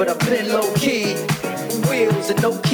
but I've been low key. Wheels and no keys,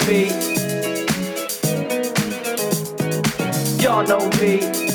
know me. Y'all know me.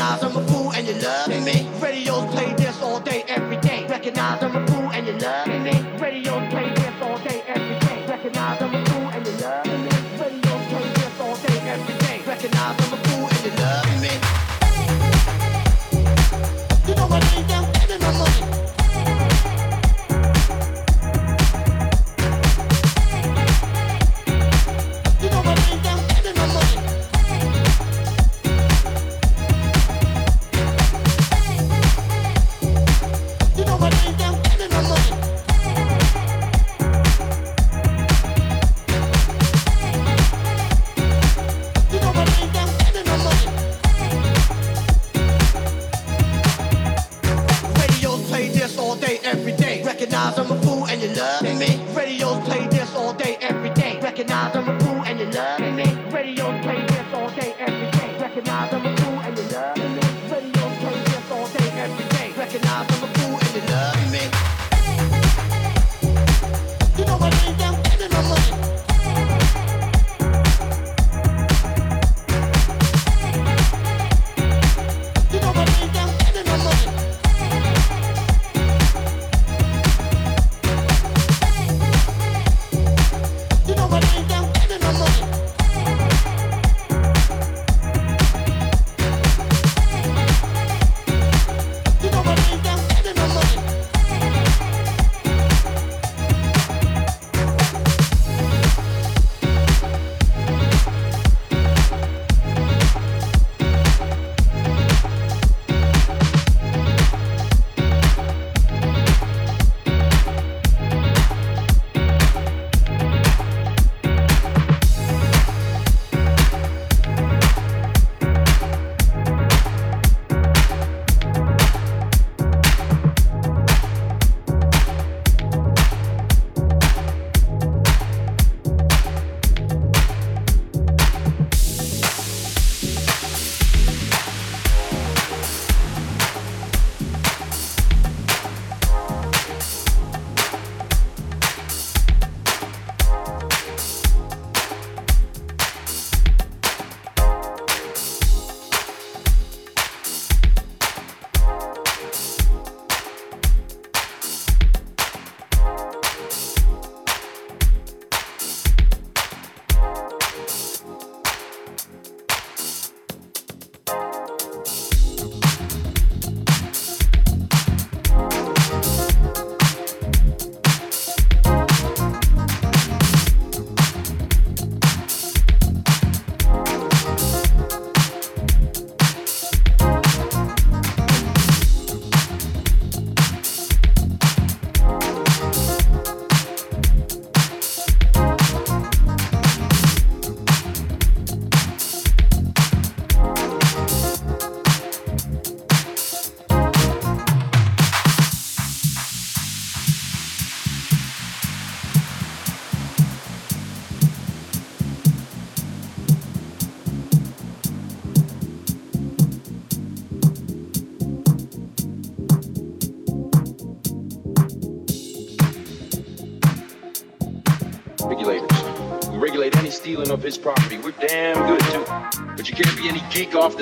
dollars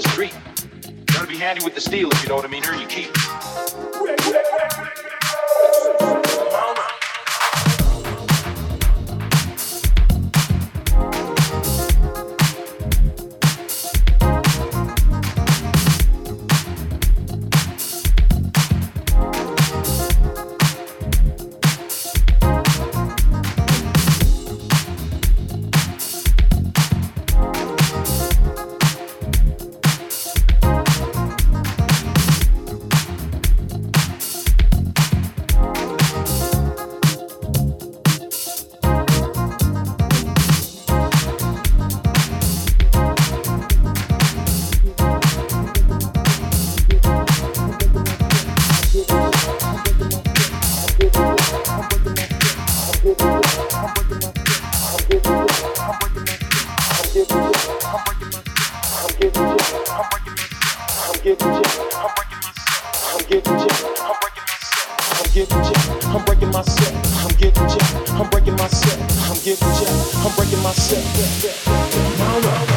the street. Gotta be handy with the steel, if you know what I mean. Earn your keep. getting jacked. I'm breaking my set. I'm getting jacked. I'm breaking myself. Now look.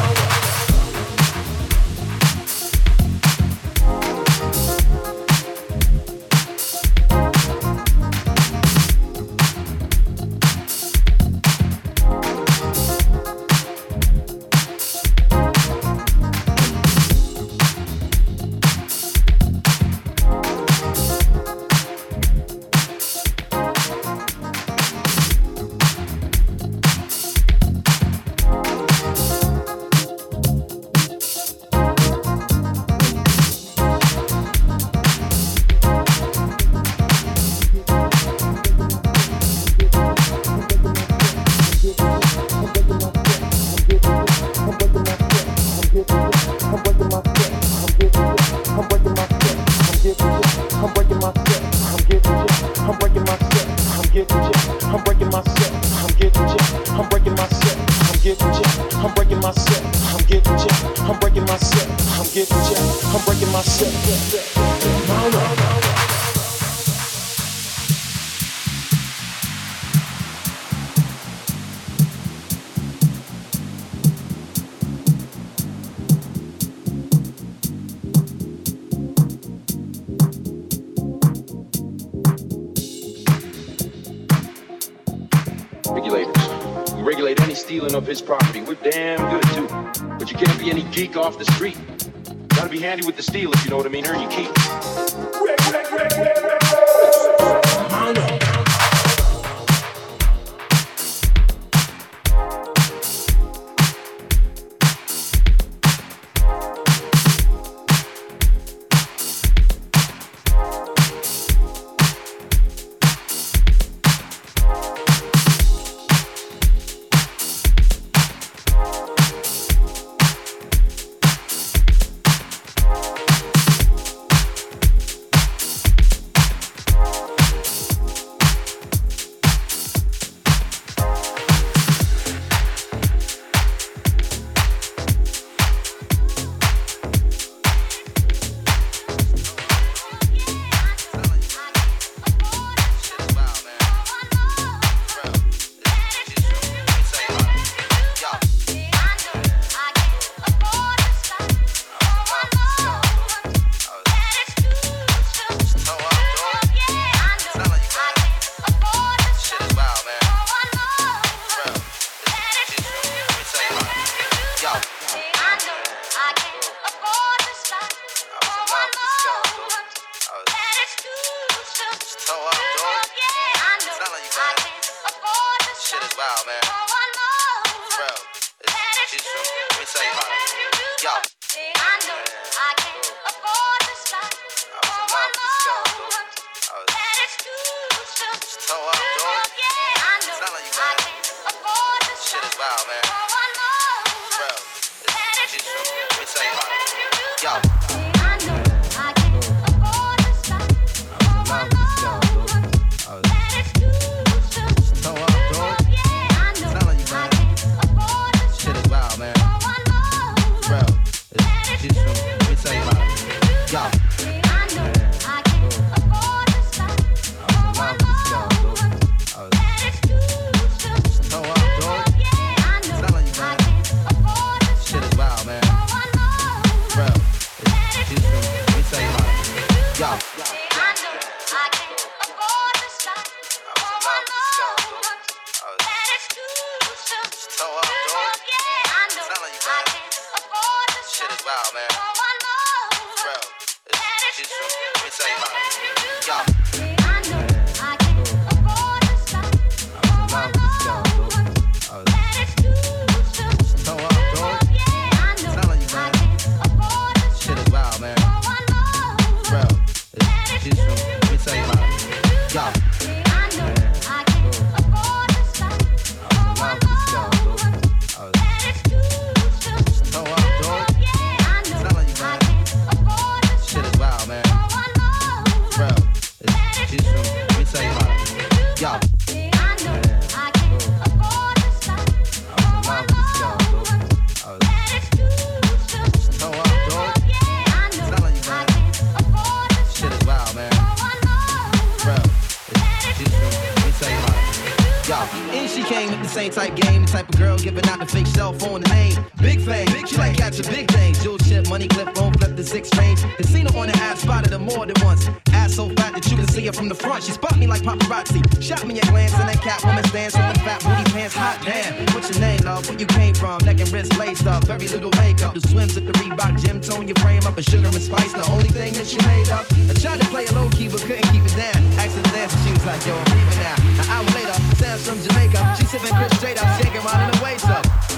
same type game. The type of girl giving out the fake cell phone name. Big fame, big she like catching big things. Jewel chip, money clip, phone flip the six range. Casino on the ass, spotted her more than once. Ass so fat that you can see her from the front. She spot me like paparazzi. Shot me a glance and that cat woman stands with the fat booty pants. Hot damn. What's your name, love? Where you came from? Neck and wrist laced up. Very little makeup. The swims at the Reebok gym tone your frame up. a sugar and spice, the only thing that she made up. I tried to play a low key but couldn't keep it down. Asked her dance she was like, yo, I'm leaving now. An hour later, Sam's from Jamaica. She sipping Straight up, I'm shaking, the waist up.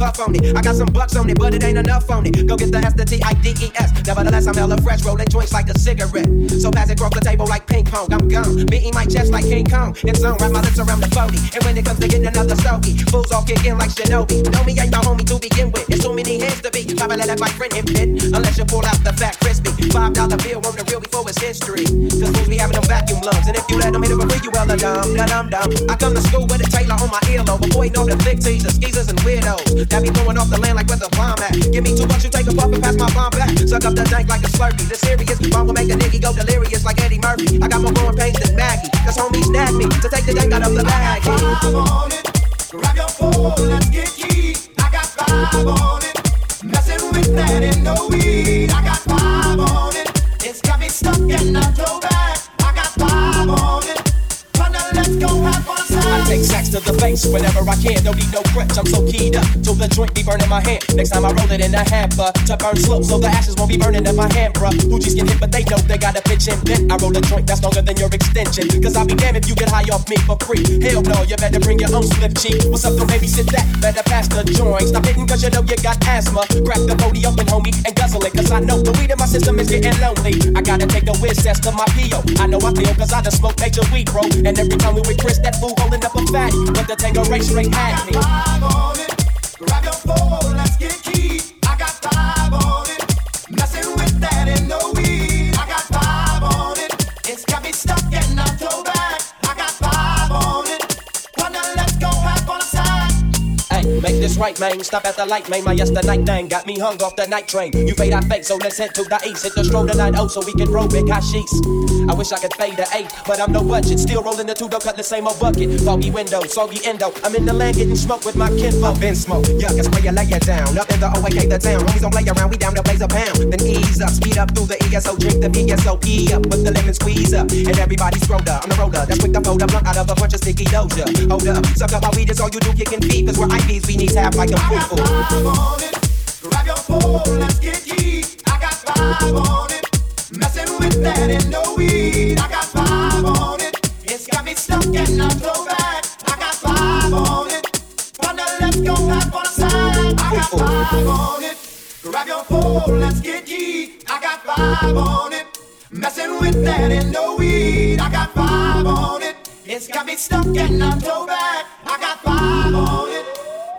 On it. I got some bucks on it, but it ain't enough on it. Go get the S, the T, I, D, E, S. Nevertheless, I'm hella fresh, rolling joints like a cigarette. So pass it across the table like ping pong. I'm gone, beating my chest like King Kong. It's on, wrap my lips around the 40. And when it comes to getting another stogie, fools all kick in like Shinobi. Know me ain't my homie to begin with. It's too many hands to be. Probably let my friend hit. Unless you pull out the fat crispy. Five dollar bill on the real before it's history. Cause fools be having them vacuum lungs. And if you let them hit it before you well a dumb, da dum dum. I come to school with a Taylor on my earlobe. Avoiding all the big teasers, skeezers, and weirdos. That be blowing off the land like where the bomb at. Give me two bucks, you take a puff and pass my bomb back. Suck up the dank like a slurpee. The serious bomb will make a nigga go delirious like Eddie Murphy. I got more growing pains than Maggie. Cause homies nagged me to take the dank out of the bag. Five on it. Grab your phone, let's get key. I got five on it. With that ain't no weed. I got five on to the face whenever I can. Don't need no crutch, I'm so keyed up till the joint be burning my hand. Next time I roll it in a hamper to burn slow, so the ashes won't be burning in my hand, bruh. Hoochies get hit, but they know they gotta pitch in. Then I roll a joint that's longer than your extension. Cause I'll be damned if you get high off me for free. Hell no, you better bring your own slip cheek. What's up, don't babysit that? Better pass the joint. Stop hitting cause you know you got asthma. Crack the body open, homie, and guzzle it. Cause I know the weed in my system is getting lonely. I gotta take the whiz test to my PO. I know I feel cause I just smoke major weed, bro. And every time we with Chris, that fool holding up a fatty. But the tango race straight at me. Grab your let's get right, man. Stop at the light, man. My yesterday thing got me hung off the night train. You fade, I fake, so let's head to the east. Hit the stroll tonight, oh, so we can roll big hashish. I wish I could fade to eight, but I'm no budget. Still rolling the two, don't cut the same old bucket. Foggy window, soggy endo. I'm in the land getting smoke with my kinfolk. Been smoke, yuck, that's where you lay it down. Up in the OAK, the town. Homies don't play around, we down to blaze a pound. Then ease up, speed up through the ESO, drink the VSOP up, put the lemon squeeze up. And everybody's rolled up. I'm the roller, that's quick to fold up, out of a bunch of sticky doja. Hold up, suck up my weed, is all you do, kicking feet. Cause we're IVs, we need to have like a I got foo five on it. Grab your phone, let's get key. I got five on it. Messing with that ain't no weed. I got five on it. It's got me stuck in a throwback. I got five on it. Partner, let's go the side. I got five on it. Grab your phone, let's get key. I got five on it. Messing with that ain't no weed. I got five on it. It's got me stuck in. I got five on it. Five on it. Grab your phone, let's get key. I got five on it. Messing with that ain't no weed. I got five on it. It's got me stuck in a throwback. I got five on it. Partner, let's go have fun side. Five on it. Grab your phone, let's get key. I got five on it.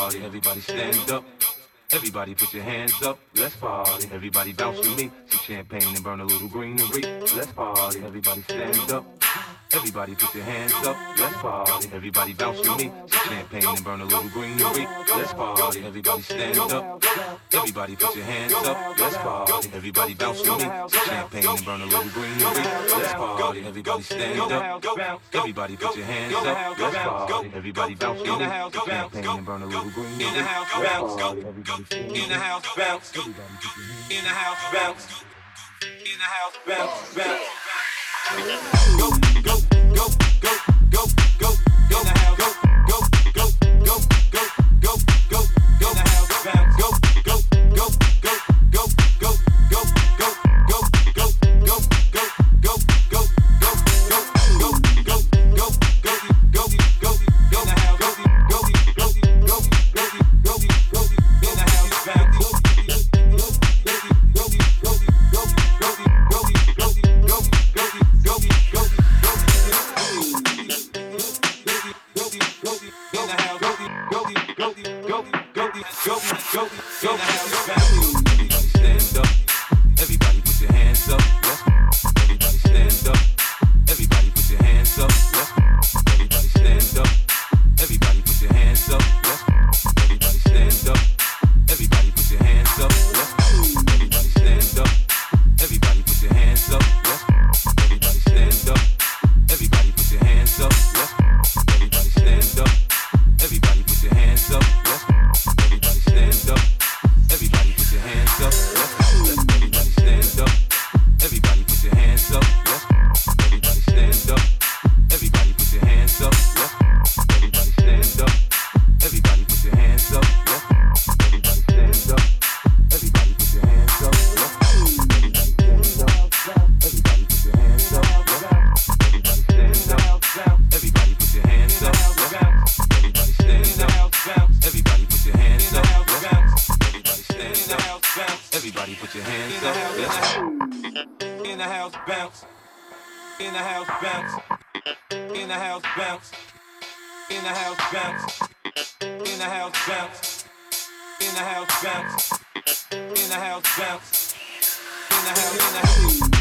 party. Everybody stand up. Everybody put your hands up, let's party. Everybody bounce with me. Some champagne and burn a little greenery. Let's party. Everybody stand up. Everybody put your hands up, let's party. Everybody bounce with me. Champagne and burn a little greenery. Let's party. Everybody stand up. Everybody put your hands up, let's party. Everybody bounce with me. Champagne and burn a little greenery. Let's party. Everybody stand up. Everybody put your hands up, let's party. Everybody bounce with me. Champagne and burn a little greenery. In the house, bounce. In the house, bounce. In the house, bounce. In the house, bounce, bounce. Go, go. the house bounce. In the house bounce. In the house bounce. In the house bounce. In the house bounce. In the house in the house.